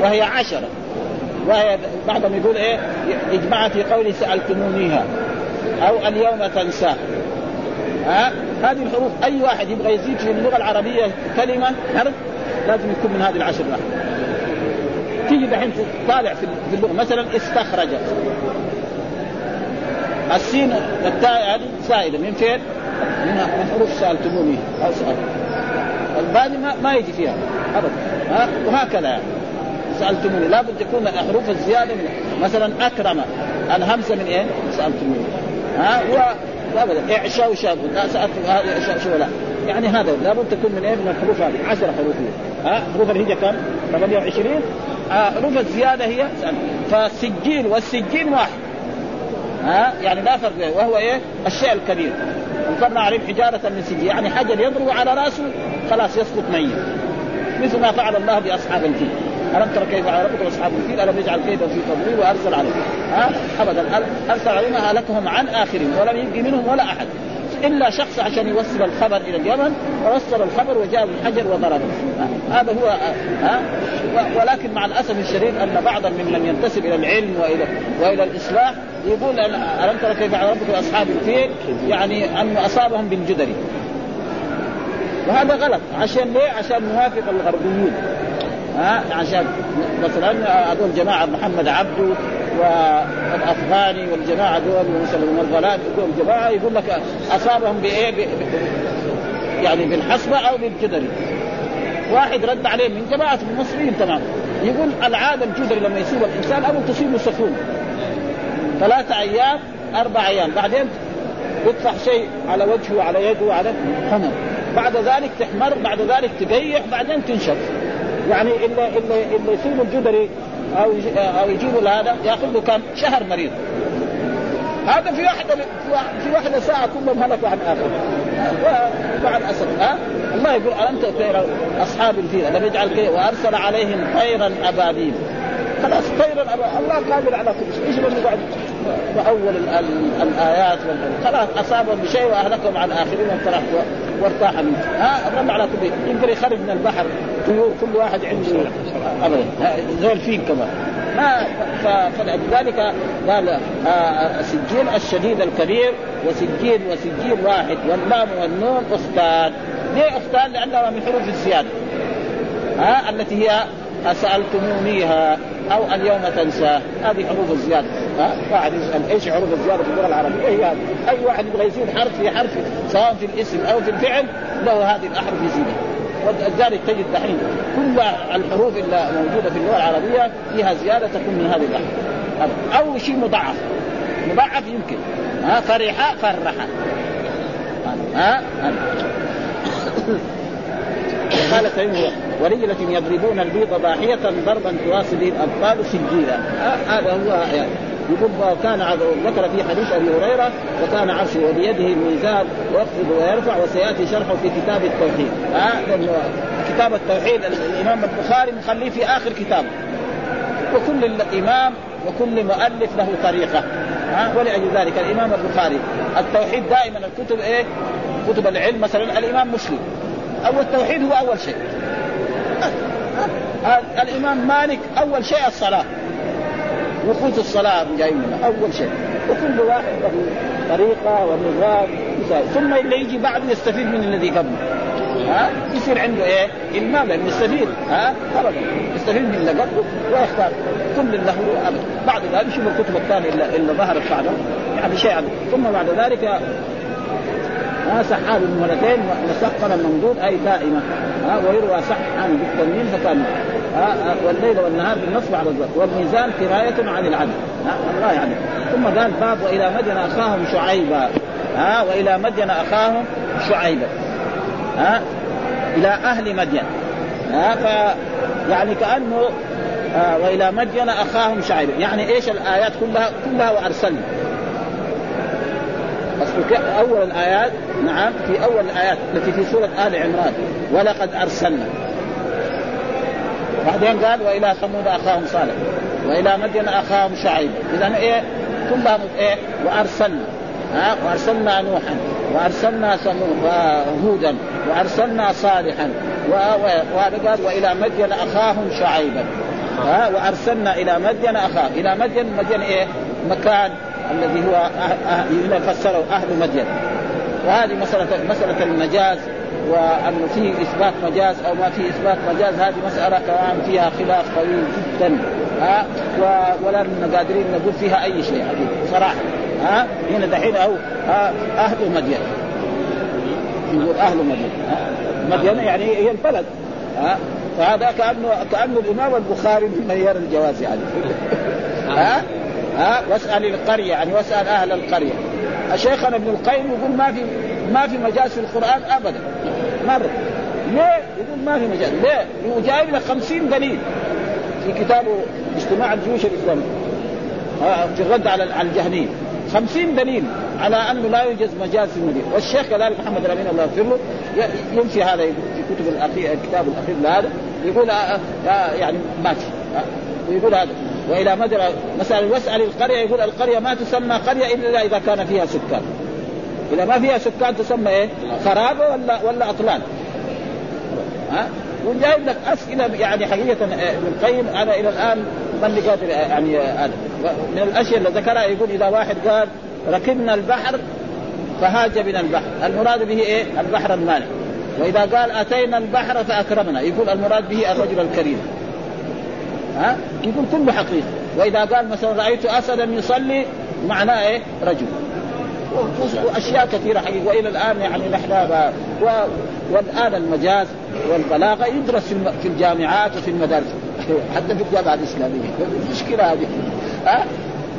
وهي عشرة. وهي بعضهم يقول إيه؟ اجمع في قوله سألتمونيها. أو اليوم تنساه ها؟ هذه الحروف أي واحد يبغى يزيد في اللغة العربية كلمة حرف لازم يكون من هذه العشر واحد. تيجي دحين طالع في اللغة. مثلا استخرج. السين والتاء هذه زائده من فين؟ من حروف سألتموني. أو سأل. الباقي ما, ما يجي فيها. ابدا. ها؟ وهكذا يعني. سألتموني. لابد تكون الحروف الزيادة من مثلا أكرم. الهمزة من إيه؟ سألتموني. ها؟ هو ابدا. إعشاء شاب لا سألت هذا إعشاء شو لا يعني هذا لابد تكون من إيه؟ من الحروف هذه. 10 حروف. ها؟ حروف الهجه كم؟ 28 حروف الزياده هي فالسجين والسجين واحد. ها؟ يعني لا فرق وهو إيه؟ الشيء الكبير. انكرنا عليه حجارة من سجين. يعني حجر يضرب على رأسه خلاص يسقط ميت. مثل ما فعل الله بأصحاب الفيل ألم تر كيف فعل ربك باصحاب الفيل ألم يجعل كيدا في تضليل وأرسل عليهم ها؟ ابدا. أرسل عليهم اهلكهم عن آخرهم ولم يبقي منهم ولا أحد. إلا شخص عشان يوصل الخبر إلى اليمن ووصل الخبر وجاء بالحجر وضربه. هذا هو ها ولكن مع الأسف الشديد أن بعضا ممن ينتسب إلى العلم وإلى وإلى الإصلاح يقول ألم ترى كيف فعل ربك باصحاب الفيل؟ يعني انه أصابهم بالجدري وهذا غلط. عشان ليه؟ عشان نوافق الغربيين. ها عشان مثلا هذول جماعة محمد عبده والافغاني والجماعة دول مثلا المرغلات دول جماعة يقول لك أصابهم بإيه؟ يعني بالحصبة أو بالجدري. واحد رد عليه من جماعة المصريين تمام يقول العاده الجدري لما يصيب الإنسان اول تصيبه سخونه ثلاثة أيام أربع أيام. بعدين يطفح شيء على وجهه وعلى يده وعلى حمر بعد ذلك تحمر بعد ذلك تقيح بعدين تنشف. يعني إلا إلا إلا يصيب الجدري أو أو يجيبوا هذا ياخذ له كم شهر مريض. هذا في واحدة في واحدة ساعة كلهم هلكوا عن آخر. مع الأسف ها؟ الله يقول ألم ترى أصحاب الفيل ألم يجعل وأرسل عليهم طيرا أبابيل. خلاص طيرا الله قادر على كل شيء. إيش نقعد وأول الآيات خلاص أصابهم بشيء وأهلكهم على الاخرين وانطرح وارتاح منه ها؟ الرب على كل يقدر يخرج من البحر طيور كل واحد عنده ابدا. زي الفيل كمان. ما فلذلك قال آه سجين الشديد الكبير وسجين وسجين واحد واللام والنون اختان ليه اختان؟ لانها من حروف الزيادة. ها التي هي سالتمونيها أو اليوم تنسى. هذه حروف الزيادة. ها واحد يسأل إيش حروف الزيادة في اللغة العربية؟ إيه هذه؟ أي واحد يبغى يزيد حرف في حرف سواء في الاسم أو في الفعل له هذه الأحرف يزيدها. ولذلك تجد دحين كل الحروف اللي موجودة في اللغة العربية فيها زيادة تكون من هذه الاحرف أو شيء مضاعف. مضاعف يمكن. ها فرح فرح. ها. قال تيمية ورجلة يضربون البيض ضاحية ضربا تواصل الأبطال سجيلا. هذا هو يعني يقول كان ذكر في حديث أبي هريرة وكان عرشه وبيده الميزان ويخفض ويرفع وسيأتي شرحه في كتاب التوحيد. ها؟ كتاب التوحيد الإمام البخاري مخليه في آخر كتاب. وكل امام وكل مؤلف له طريقة. ها؟ ولأجل ذلك الإمام البخاري. التوحيد دائما الكتب إيه؟ كتب العلم مثلا الإمام مسلم. أو التوحيد هو أول شيء. الإمام مالك أول شيء الصلاة. وقوت الصلاة جاي منها أول شيء. وكل واحد له طريقة ونظام ثم اللي يجي بعده يستفيد من الذي قبله ها؟ يصير عنده إيه؟ المال لأنه يستفيد. ها؟ ابدا. يستفيد من اللي قبله ويختار. كل له بعد ذلك يشوف الكتب الثانية اللي, اللي ظهرت بعده؟ يعني شيء. ثم بعد ذلك ها سحاب مرتين مسقرا ممدود أي دائمة. ها ويروى سحان بالتنوين فكان والليل والنهار بالنصب على الضبط والميزان كرايه عن العدل. الله يعني ثم قال باب وإلى مدين أخاهم شعيبا. ها وإلى مدين أخاهم شعيبا. ها إلى أهل مدين. ها ف يعني كأنه آه وإلى مدين أخاهم شعيبا. يعني إيش الآيات كلها كلها وأرسلنا. أول الآيات نعم في أول الآيات التي في سورة آل عمران ولقد أرسلنا. بعدين قال وإلى ثمود أخاهم صالح وإلى مدين أخاهم شعيب. اذا إيه؟ كلها إيه؟ وأرسلنا. ها؟ وأرسلنا نوحا وأرسلنا هودا وأرسلنا صالحا وهذا قال وإلى مدين أخاهم شعيبا. ها؟ وأرسلنا إلى مدين اخاه إلى مدين مدين إيه؟ مكان الذي هو هنا فسره أهل مدين. وهذه مساله مسألة المجاز وانه فيه إثبات مجاز أو ما فيه إثبات مجاز هذه مسألة كمان فيها خلاف طويل جدا. ها؟ ولا قادرين نقول فيها أي شيء صراحة. ها؟ هنا دحين أو أهل مدين. يقول أهل مدين مدين يعني هي البلد ها؟ فهذا كانه كأنه الإمام البخاري ممن يرى الجواز يعني. ها؟ ها واسأل القرية يعني واسأل أهل القرية. شيخنا ابن القيم يقول ما في ما في مجاز في القرآن ابدا. مرة. ليه؟ يقول ما في مجاز ليه؟ وجايب لك 50 دليل في كتابه اجتماع الجيوش الإسلامية. في الرد على الجهميه 50 دليل على أنه لا يوجد مجاز في المدينة. والشيخ كذلك محمد الامين الله يغفر له ينفي هذا في كتب الأخير الكتاب الأخير لهذا. يقول آه آه يعني ما في ويقول هذا. وإلى مدرة مثلا واسأل القرية يقول القرية ما تسمى قرية إلا إذا كان فيها سكان. إذا ما فيها سكان تسمى إيه؟ خرابه ولا ولا أطلال. ها؟ وجايب لك أسئلة يعني حقيقة ابن القيم. أنا إلى الآن من قادر يعني هذا من الأشياء اللي ذكرها يقول إذا واحد قال ركبنا البحر فهاج بنا البحر. المراد به إيه؟ البحر المالح وإذا قال أتينا البحر فأكرمنا. يقول المراد به الرجل الكريم. ها؟ يقول كله حقيقة. وإذا قال مثلا رأيت اسدا يصلي معناه إيه؟ رجل. وأشياء كثيرة حقيقة. وإلى الآن يعني نحن و... والآن المجاز والبلاغة يدرس في الجامعات وفي المدارس. حتى في الجامعة الإسلامية. المشكلة هذه. ها؟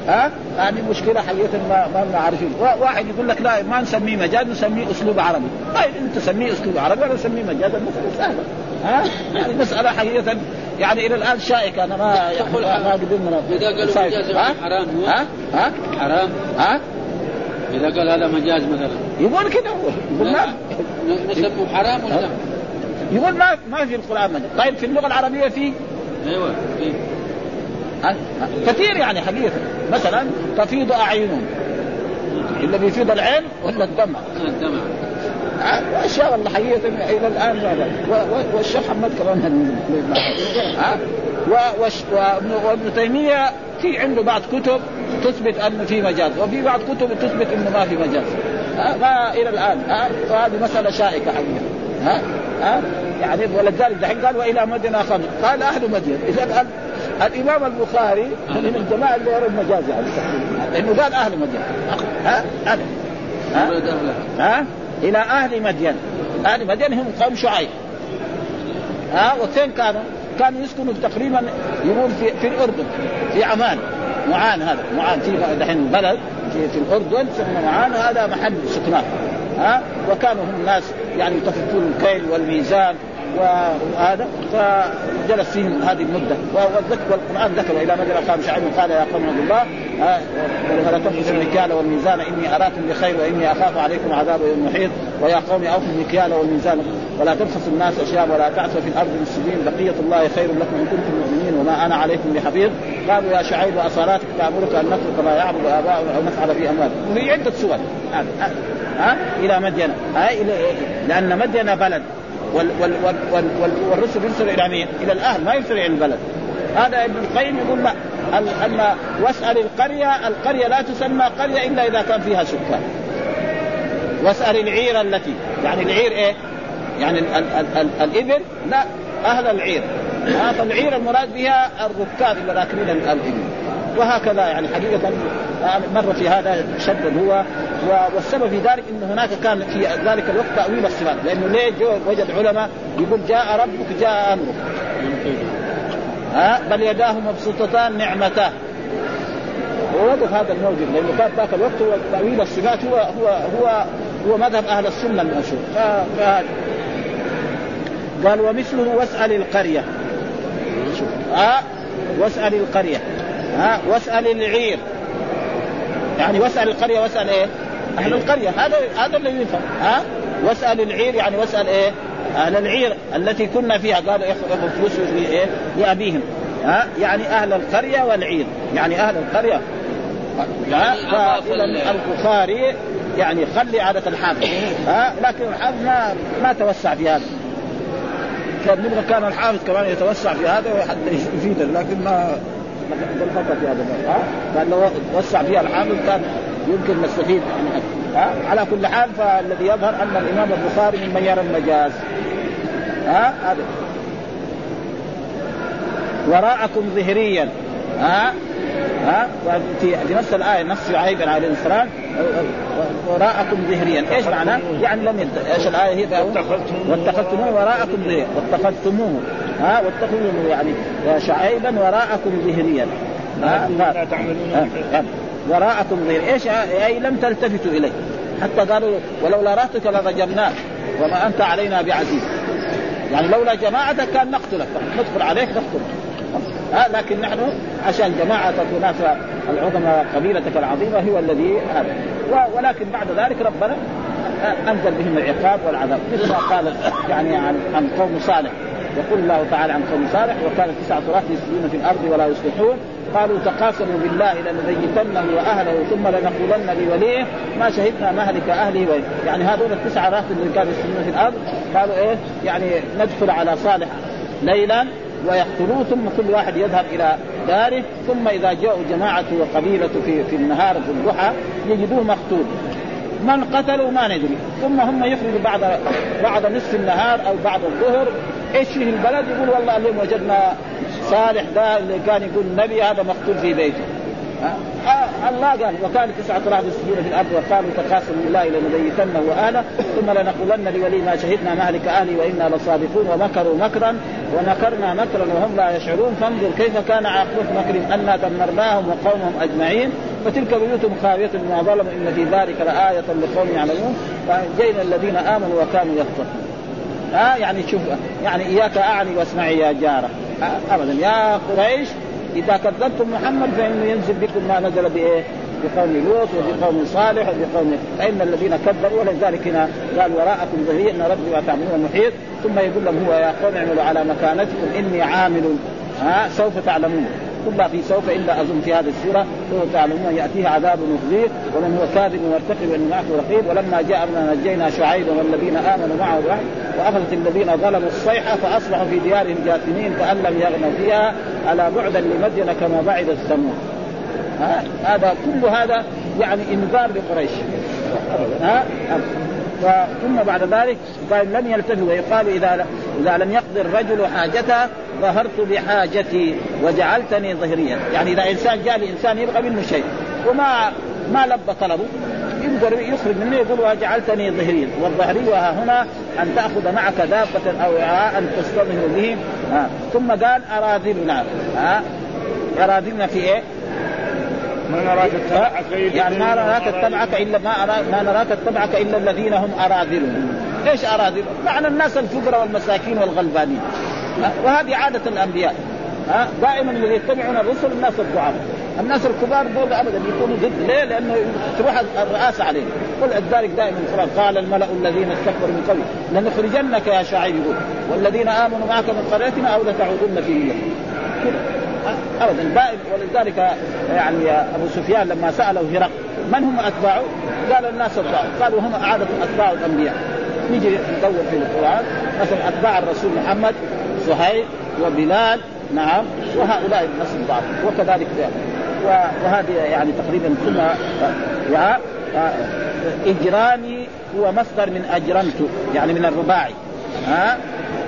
ها؟ هذه مشكلة حقيقة ما ما عارفين. واحد يقول لك لا ما نسميه مجاز نسميه أسلوب عربي. طيب أنت تسميه أسلوب عربي ولا نسميه مجاز المسألة سهلة. ها؟ يعني مساله حقيقة يعني إلى الآن شائكة. أنا ما تقول ما قدرنا إذا قالوا مجاز حرام هو؟ ها؟ ها؟ حرام. ها؟ إذا قال هذا مجاز مثلا. يقول كذا هو. يقول ما نسبه حرام ولا لا؟ يقول ما ما في القرآن مجاز. طيب في اللغة العربية في؟ أيوه؟ كثير يعني حقيقه مثلا تفيض اعينهم إلا بيفيض العين ولا الدمع. الدمع. وأشياء والله حقيقة إلى الآن والشيخ محمد كمان ها وابن تيمية في عنده بعض كتب تثبت أنه في مجاز وفي بعض كتب تثبت إنه ما في مجاز. ها ما إلى الآن. ها فهذه مسألة شائكة حقيقة. ها ها يعني ولذلك دحين قال وإلى مدينه خمس قال أهل مدين إذا الإمام البخاري من الجماعة اللي يرى المجاز يعني لأنه قال أهل مدين ها؟ ها؟ ها, ها؟ إلى أهل مدين أهل مدين هم قوم شعيب. ها؟ وفين كانوا؟ كانوا يسكنوا تقريبا يقول في في الأردن في عمان. معان هذا. معان في دحين بلد في, في الأردن. ثم معان هذا محل سكنان ها؟ وكانوا هم ناس يعني يطففون الكيل والميزان. وهذا فجلس فيهم هذه المدة. والقرآن ذكر إلى مدى قام شعيب قال يا قوم عبد الله فلا تنقصوا المكيال والميزان؟ إني أراكم بخير وإني أخاف عليكم عذاب يوم محيط. ويا قوم أوفوا المكيال والميزان. ولا تبخسوا الناس أشياء ولا تعثوا في الأرض مفسدين بقية الله خير لكم إن كنتم مؤمنين وما أنا عليكم بحفيظ. قالوا يا شعيب واصالاتك تأمرك أن نترك ما يعبد آباؤنا أو نفعل في اموالنا وفي عدة سور. ها مدين ها إلى لأن مدين بلد. وال وال وال وال وال والرسل يرسل إلى مين؟ إلى الأهل ما يرسل إلى البلد هذا ابن القيم يقول لا أن واسأل القرية القرية لا تسمى قرية إلا إذا كان فيها سكان واسأل العير التي يعني العير إيه؟ يعني ال ال ال ال الإبل لا أهل العير فالعير المراد بها الركاب اللي راكبين الإبل وهكذا يعني حقيقة مر في هذا شد هو والسبب في ذلك إن هناك كان في ذلك الوقت تأويل الصفات لأنه ليه وجد علماء يقول جاء ربك جاء أمرك. ها؟ بل يداه مبسوطتان نعمتاه ووقف هذا الموجود لأنه كان ذاك الوقت هو تأويل الصفات هو هو هو هو مذهب أهل السنة المشهور قال ومثله واسأل القرية. ها واسأل القرية. ها واسأل العير. يعني واسأل القرية واسأل إيه؟ أهل القرية. هذا هذا اللي يفهم ها؟ واسأل العير يعني واسأل إيه؟ أهل العير التي كنا فيها. قالوا ياخذوا فلوس لايه؟ لأبيهم. ها؟ يعني أهل القرية والعير. يعني أهل القرية. فإذا البخاري يعني خلي عادة الحافظ. ها؟ لكن الحافظ ما ما توسع في هذا. كان كان الحافظ كمان يتوسع في هذا حتى يفيد لكن ما الخطا في هذا ها؟ قال لو وسع فيها الحافظ كان يمكن نستفيد ها؟ على كل حال فالذي يظهر أن الإمام البخاري ممن يرى المجاز. ها؟ هذا. وراءكم ظهريا ها؟ ها؟ في في نفس الآية نفس شعيب عليه السلام وراءكم ظهريا إيش معناه؟ يعني لم يت... إيش الآية هي؟ واتخذتموه. وراءكم ظهريا واتخذتموه. ها؟ واتخذوه يعني شعيبا وراءكم ظهريا ها؟ لا تعملون وراءكم ظهريا إيش؟ أي لم تلتفتوا إليه. حتى قالوا ولولا رهتك لرجمناك وما أنت علينا بعزيز. يعني لولا جماعتك كان نقتلك. ندخل عليك نقتلك. ها؟ لكن نحن عشان جماعة الناس العظمى قبيلتك العظيمة هو الذي هذا. ولكن بعد ذلك ربنا أنزل بهم العقاب والعذاب. مثل ما قال يعني عن عن قوم صالح. يقول الله تعالى عن قوم صالح وكان تسعة رهط يسجدون في الأرض ولا يصلحون. قالوا تقاسموا بالله لنبيتنه وأهله ثم لنقولن لوليه ما شهدنا مهلك أهله. وليه. يعني هذول التسعه رهط اللي كانوا يسجدون في الأرض قالوا إيه؟ يعني ندخل على صالح ليلا ويقتلوه ثم كل واحد يذهب إلى داره ثم إذا جاءوا جماعته وقبيلته في في النهار في الضحى يجدوه مقتول. من قتلوا ما ندري. ثم هم يخرجوا بعد بعد نصف النهار أو بعد الظهر. إيش فيه البلد؟ يقول والله اليوم وجدنا صالح ده اللي كان يقول النبي هذا مقتول في بيته. الله قال. وكان تسعة رهط يسجدون في الأرض وقالوا تقاسموا بالله لنبيتنه وآله ثم لنقولن لولي ما شهدنا مهلك أهلي وإنا لصادقون ومكروا مكرا ومكرنا مكرا وهم لا يشعرون. فانظر كيف كان عاقبة مكرهم أنا دمرناهم وقومهم أجمعين. وتلك بيوتهم خاوية بما ظلموا إن في ذلك لآية لقوم يعلمون فأنجينا الذين آمنوا وكانوا يتقون. ها آه يعني شوف يعني إياك أعني واسمعي يا جارة. آه أبدا. يا قريش إذا كذبتم محمد فإنه ينزل بكم ما نزل بايه؟ بقوم لوط وبقوم صالح وبقوم فإن الذين كذبوا ولذلك هنا قال وراءكم ظهير إن ربي وتعملون محيط ثم يقول لهم هو يا قوم اعملوا على مكانتكم إني عامل ها سوف تعلمون كلها في سوف إلا أظن في هذه السورة سوف تعلمون يأتيه عذاب مخزيه ومن هو كاذب مرتقب وان معه رقيب. ولما جاء أمرنا نجينا شعيبا والذين آمنوا معه الوحي وأخذت الذين ظلموا الصيحة فأصبحوا في ديارهم جاثمين كأن لم يغنوا فيها. ألا بعدا لمدين كما بعد الثمود. هذا كل هذا يعني إنذار لقريش. ها؟ ثم بعد ذلك قال لم يلتفت ويقال إذا إذا لم يقضي الرجل حاجته ظهرت بحاجتي وجعلتني ظهريا يعني إذا إنسان جاء لإنسان يبغى منه شيء. وما ما لبى طلبه. يقدر يخرج منه يقول وجعلتني ظهريا والظهري هنا أن تأخذ معك دابة أو أن تستظهر به. ها. ثم قال اراذلنا ها اراذلنا في إيه؟ ما نراك اتبعك يعني ما نراك اتبعك إلا ما أرا... ما نراك اتبعك إلا الذين هم أراذلهم. إيش أراذل؟ معنى الناس الفقراء والمساكين والغلبانين. وهذه عادة الأنبياء. ها؟ دائما الذي يتبعون الرسل الناس الضعاف. الناس الكبار دول ابدا يكونوا ضد. ليه؟ لأنه تروح الرئاسة عليهم. ولذلك دائما القرآن قال الملأ الذين استكبروا من قبل لنخرجنك يا شعيب يقول والذين آمنوا معك من قريتنا أو لتعودن في ملتنا ابدا. ولذلك يعني أبو سفيان لما سأله هرقل من هم اتباعه؟ قال الناس اتباعه قالوا هم عاده أتباع الأنبياء. نيجي ندور في القرآن. مثلا أتباع الرسول محمد صهيب وبلال نعم وهؤلاء الناس البعض وكذلك وهذه يعني تقريبا ثم يا اجرامي هو مصدر من اجرمت يعني من الرباعي. ها؟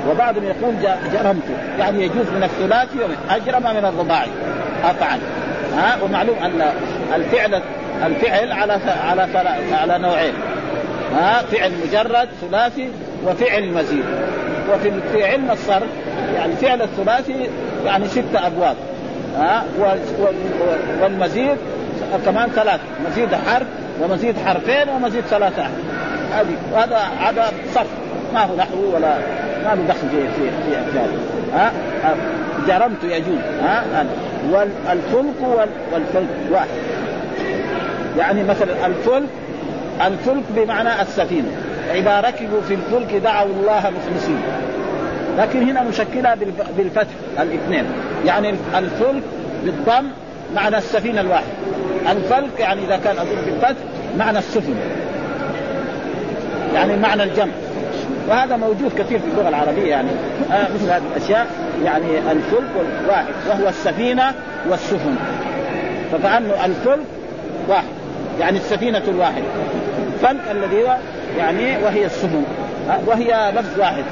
وبعضهم يقول جرمت. يعني يجوز من الثلاثي أجرم من الرباعي. أفعل. ها؟ ومعلوم أن الفعل الفعل على على على نوعين. ها؟ فعل مجرد ثلاثي وفعل مزيد. وفي في علم الصرف يعني فعل الثلاثي يعني ستة أبواب. ها؟ والمزيد كمان ثلاث. مزيد حرف ومزيد حرفين ومزيد ثلاثة. هذه وهذا هذا صرف. ما هو نحو ولا ما له دخل في في في هذا ها؟ جرمت يجوز ها؟ والفلك والفلك واحد. يعني مثلا الفلك الفلك بمعنى السفينة. إذا ركبوا في الفلك دعوا الله مخلصين. لكن هنا مشكلة بالفتح الاثنين. يعني الفلك بالضم معنى السفينة الواحده الفلك يعني إذا كان اظن بالفتح معنى السفن يعني معنى الجمع. وهذا موجود كثير في اللغة العربية يعني. آه مثل هذه الأشياء يعني الفلك واحد وهو السفينة والسفن. فكأنه الفلك واحد يعني السفينة الواحده فلك الذي هو يعني وهي السفن. وهي لفظ واحد.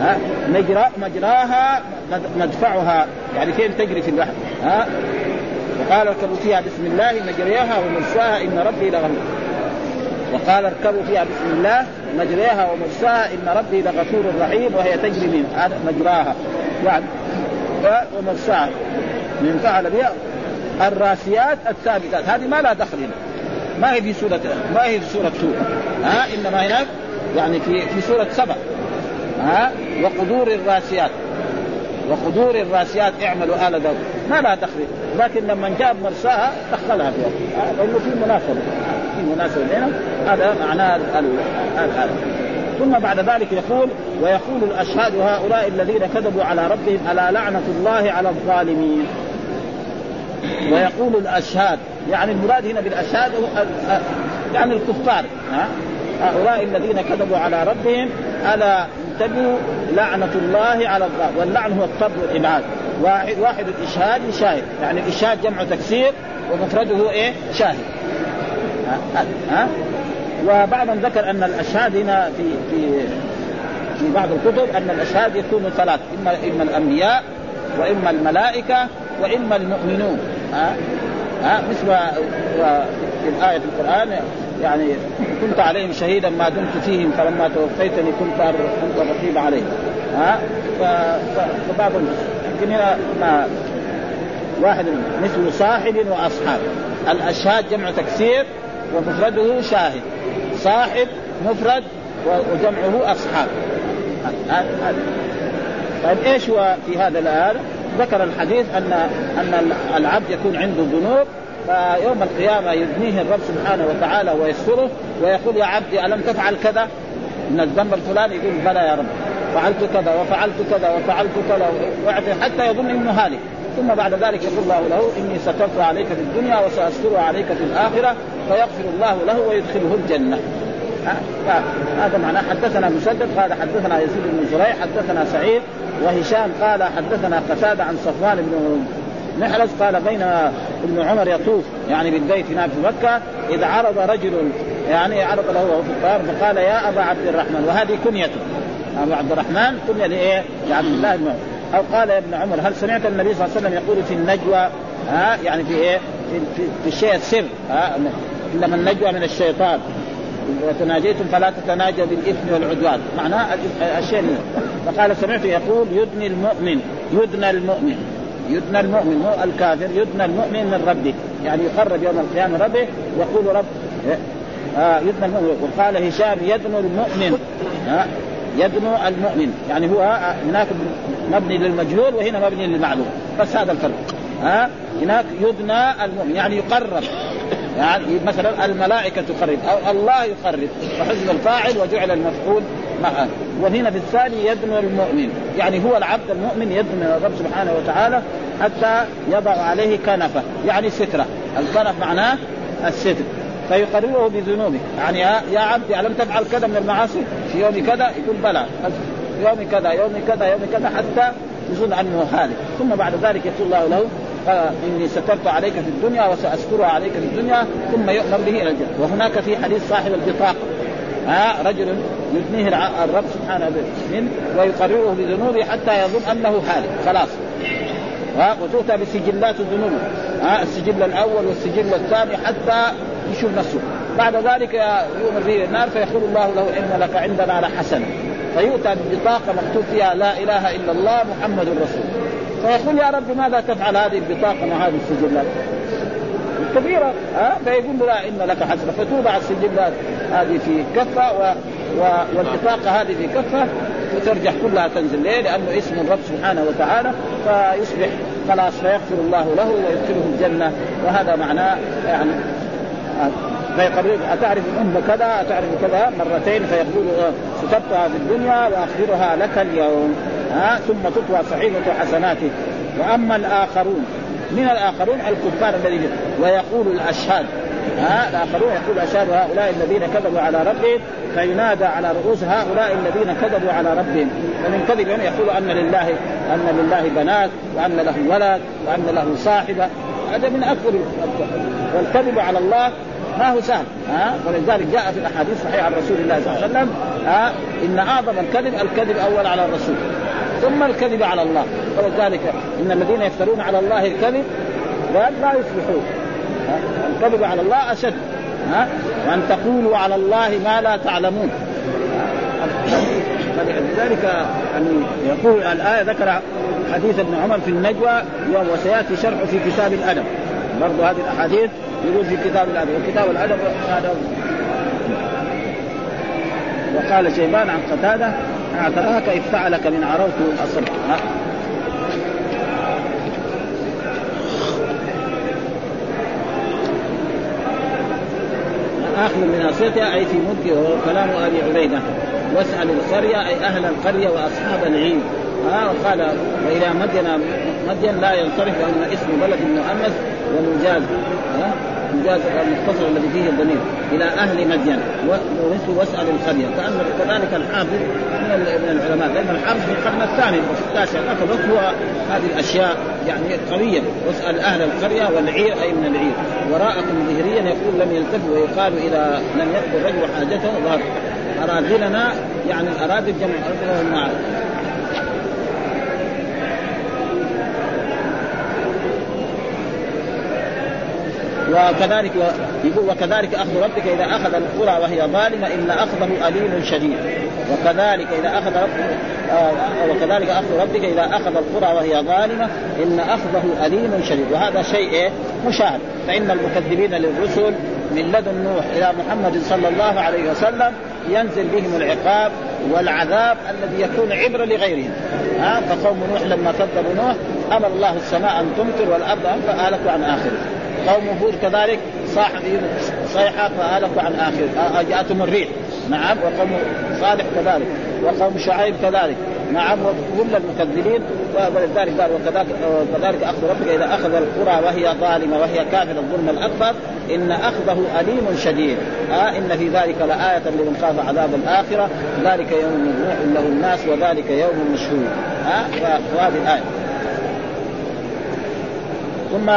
ها مجرى مجراها مدفعها. يعني فين تجري في البحر ها وقال اركبوا فيها بسم الله مجريها ومرساها إن ربي لغفور وقال اركبوا فيها بسم الله مجريها ومرساها إن ربي لغفور رحيم وهي تجري من مجراها. يعني ومرساها من فعل بها الراسيات الثابتات. هذه ما لها دخل هنا. ما هي في سورة ما هي في سورة سورة. ها إنما هناك يعني في في سورة سبع. ها وقدور الراسيات. وقدور الراسيات اعملوا آل داود. ما لها دخل لكن لما جاب مرساها دخلها فيها. لأنه في مناسبة. في مناسبة بينهم. هذا معناه هذا ثم بعد ذلك يقول ويقول الأشهاد هؤلاء الذين كذبوا على ربهم ألا لعنة الله على الظالمين؟ ويقول الأشهاد. يعني المراد هنا بالأشهاد يعني الكفار. هؤلاء الذين كذبوا على ربهم ألا انتبهوا لعنة الله على الظالم واللعن هو الطرد والإبعاد. واحد واحد الإشهاد شاهد يعني الاشهاد جمع تكسير ومفرده إيه؟ شاهد. ها, ها؟ وبعضهم ذكر أن الأشهاد هنا في في في بعض الكتب أن الأشهاد يكون ثلاث. اما إما الأنبياء وإما الملائكة وإما المؤمنون. ها؟ ها؟ مثل في الآية في القرآن يعني كنت عليهم شهيدا ما دمت فيهم فلما توفيتني كنت أنت الرقيب عليهم. ها؟ فبعضهم يمكن هنا ما واحد مثل صاحب وأصحاب. الأشهاد جمع تكسير ومفرده شاهد. صاحب مفرد وجمعه أصحاب. طيب إيش هو في هذا الآن؟ ذكر الحديث ان أن العبد يكون عنده ذنوب فيوم القيامة يدنيه الرب سبحانه وتعالى ويستره ويقول يا عبدي ألم تفعل كذا؟ من الذنب الفلاني يقول بلى يا رب. فعلت كذا وفعلت كذا وفعلت كذا حتى يظن إنه هالك. ثم بعد ذلك يقول الله له إني سترت عليك في الدنيا وساسترها عليك في الآخرة فيغفر الله له ويدخله الجنة. هذا معناه حدثنا مسدد قال حدثنا يزيد بن زريع حدثنا سعيد وهشام قال حدثنا قتادة عن صفوان بن محرز قال بين ابن عمر يطوف يعني بالبيت هناك في مكة إذ عرض رجل يعني عرض له وهو في الطائر فقال يا أبا عبد الرحمن وهذه كنيته أبو عبد الرحمن كنية لإيه؟ لعبد الله بن عمر. أو قال يا ابن عمر هل سمعت النبي صلى الله عليه وسلم يقول في النجوى؟ ها يعني في إيه؟ في, في, في الشيء السر. ها إنما النجوى من الشيطان. وتناجيتم فلا تتناجوا بالإثم والعدوان. معناه الشيء فقال سمعت يقول يدني المؤمن يدنى المؤمن. يدنى المؤمن مو الكافر يدنى المؤمن من ربه. يعني يقرب يوم القيامة ربه يقول رب آه يدنى المؤمن وقال هشام يدنو المؤمن. آه يدنو المؤمن. يعني هو هناك مبني للمجهول وهنا مبني للمعلوم. بس هذا الفرق. ها هناك يدنى المؤمن. يعني يقرب. يعني مثلا الملائكة تقرب أو الله يقرب. فحزب الفاعل وجعل المفعول وهنا في الثاني يدنو المؤمن. يعني هو العبد المؤمن يدنو الرب سبحانه وتعالى حتى يضع عليه كنفة. يعني سترة. الكنف معناه الستر. فيقرره بذنوبه. يعني يا عبدي ألم تفعل كذا من المعاصي؟ في يوم كذا يقول بلى. يوم كذا يوم كذا يوم كذا حتى يظن انه هالك ثم بعد ذلك يقول الله له إني سترت عليك في الدنيا وساسترها عليك في الدنيا ثم يؤمر به إلى الجنة. وهناك في حديث صاحب البطاقة. ها رجل يدنيه الرب سبحانه منه ويقرره بذنوبه حتى يظن أنه هالك خلاص. ها وتؤتى بسجلات الذنوب. ها السجل الأول والسجل الثاني حتى يشوف نفسه. بعد ذلك يؤمر به النار فيقول الله له إن لك عندنا لحسنة. فيؤتى ببطاقه مكتوب فيها لا إله إلا الله محمد رسول فيقول يا رب ماذا تفعل هذه البطاقة مع هذه السجلات؟ كبيرة. ها فيقول لا إن لك حسنة. فتوضع السجلات هذه في كفة والبطاقة هذه في كفة وترجع كلها تنزل. ليه؟ لأنه اسم الرب سبحانه وتعالى فيصبح خلاص فيغفر الله له ويدخله الجنة. وهذا معناه يعني فيقرر أتعرف أم كذا أتعرف كذا مرتين فيقول سترتها في الدنيا وأخبرها لك اليوم. ها ثم تطوى صحيفة حسناته. وأما الآخرون من الآخرون؟ الكفار الذين ويقول الأشهاد. ها الآخرون يقول أشهد هؤلاء الذين كذبوا على ربهم فينادى على رؤوس هؤلاء الذين كذبوا على ربهم. ومن كذب يقول أن لله أن لله بنات وأن له ولد وأن له صاحبة. هذا من أكبر والكذب على الله ما هو سهل ها؟ ولذلك جاء في الأحاديث الصحيحة عن رسول الله صلى الله عليه وسلم ها؟ إن أعظم الكذب الكذب أول على الرسول. ثم الكذب على الله. ولذلك إن الذين يفترون على الله الكذب لا يصلحون. الكذب على الله أشد ها؟ وأن تقولوا على الله ما لا تعلمون. فلذلك ان يقول الآية ذكر حديث ابن عمر في النجوى وسياتي شرحه في كتاب الأدب. برضو هذه الأحاديث يقول في كتاب الأدب وكتاب الأدب هذا وقال شيبان عن قتادة أعتراك افتعلك من عروت اصبت اخذ من أي في ملكه كلام ابي عبيدة. واسال القرية أي أهل القرية وأصحاب العيد ها وقال وإلى مدين مدين لا ينصرف لأن اسم بلد مؤنث ومجاز. ها مجاز المختصر الذي فيه الضمير إلى أهل مدين. ورثوا واسال القرية. كان كذلك الحافظ من العلماء. لأن الحافظ في القرن الثاني والستاشر الوقت هو هذه الأشياء يعني قوية. واسأل أهل القرية والعير أي من العير. وراءكم ظهريا يقول لم يلتف ويقال اذا لم يقضي الرجل حاجته. ظهر أراذلنا يعني الأراذل جمع وكذلك يقول وكذلك أخذ ربك إذا أخذ القرى وهي ظالمة ان أخذه أليم شديد. وكذلك إذا أخذ ربك آه وكذلك أخذ ربك إذا أخذ القرى وهي ظالمة إن أخذه أليم شديد. وهذا شيء إيه؟ مشاهد فإن المكذبين للرسل من لدن نوح إلى محمد صلى الله عليه وسلم ينزل بهم العقاب والعذاب الذي يكون عبرة لغيرهم. ها؟ فقوم نوح لما كذبوا نوح أمر الله السماء أن تمطر والأرض فأهلكوا عن اخره قوم هود كذلك صاح صيحة فهلكوا عن اخره جاءتهم الريح. نعم وقوم صالح كذلك وقوم شعيب كذلك. نعم وكل المكذبين ولذلك قال وكذلك وكذلك أخذ ربك إذا أخذ القرى وهي ظالمة وهي كافرة الظلم الأكبر إن أخذه أليم شديد. آه إن في ذلك لآية لمن خاف عذاب الآخرة. ذلك يوم مجموع له الناس وذلك يوم مشهور آه وهذه الآية. ثم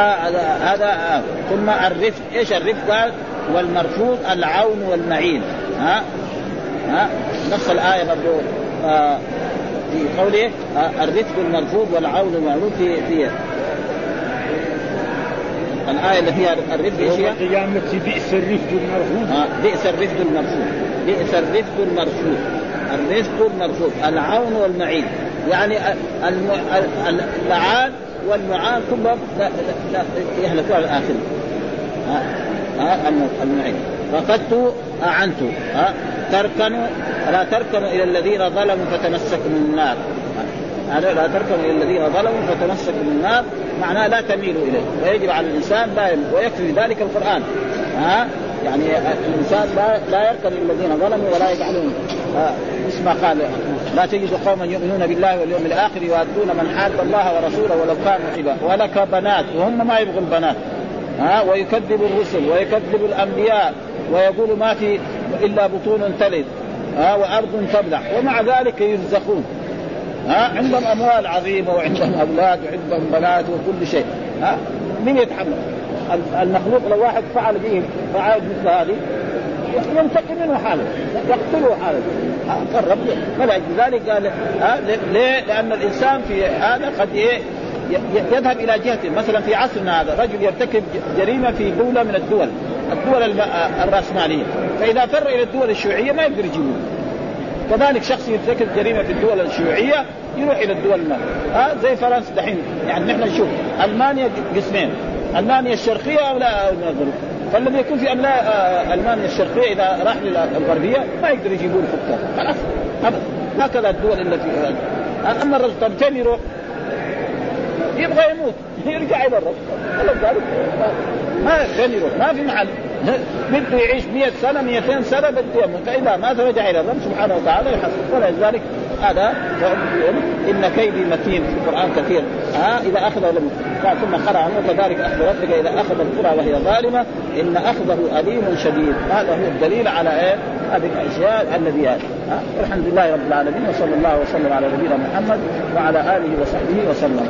هذا آه. ثم الرفق. إيش الرفق قال؟ والمرفوض العون والمعين. ها؟ ها؟ نفس الآية برضه آه في قوله آه الرفق المرفوض والعون المعروف في في الآية اللي فيها الرفق إيش هي؟ القيامة بئس الرفق المرفوض. آه بئس الرفق المرفوض. بئس الرفق المرفوض. الرفق المرفوض. العون والمعين. يعني اللعان والمعان كلهم يهلكوا على ها؟ ها؟ المعين. رفضت اعنت ها؟ تركنوا لا تركنوا إلى الذين ظلموا فتمسكوا النار. هذا لا تركنوا إلى الذين ظلموا فتمسكوا بالنار معناه لا تميلوا إليه. ويجب على الإنسان لا يميل ويكفي ذلك القرآن. ها؟ يعني الإنسان لا لا يركن الذين ظلموا ولا يجعلون. مثل ما قال لا تجد قوما يؤمنون بالله واليوم الآخر يؤدون من حاد الله ورسوله ولو كانوا عباد ولك بنات وهم ما يبغوا البنات ها ويكذب الرسل ويكذب الأنبياء ويقول ما في إلا بطون تلد. ها وأرض تبلع. ومع ذلك يرزقون. ها عندهم أموال عظيمة وعندهم أولاد وعندهم بنات وكل شيء. ها من يتحمل؟ المخلوق لو واحد فعل به فعل مثل هذه ينتقم منه حاله يقتله حاله. قرب فلذلك قال ليه؟ لأن الإنسان في هذا قد إيه يذهب إلى جهه مثلا في عصرنا هذا رجل يرتكب جريمة في دوله من الدول الدول الرأسمالية. فإذا فر إلى الدول الشيوعية ما يقدر يجيبوه كذلك شخص يرتكب جريمة في الدول الشيوعية يروح إلى الدول. ها زي فرنسا دحين. يعني نحن نشوف ألمانيا قسمين ألمانيا الشرقية أو لا الغرب فالذي يكون في أملا ألمانيا الشرقية إذا راح للغربية ما يقدر يجيبون حكام خلاص ابدا هكذا الدول التي أما الرجل طب فين يروح؟ يبغى يموت. يرجع إلى الرب ذلك ما فين يروح. ما في محل. بده يعيش 100 سنة 200 سنة بده يموت. فاذا مات رجع إلى الرب سبحانه وتعالى يحصل ولذلك هذا إن كيدي متين في القرآن كثير. ها إذا اخذ لم ثم قرأ عنه كذلك أخذ ربك إذا أخذ القرى وهي ظالمة إن أخذه أليم شديد. هذا هو الدليل على إيه؟ هذه الأشياء الذي هذه. الحمد لله رب العالمين وصلى الله وسلم على نبينا محمد وعلى آله وصحبه وسلم.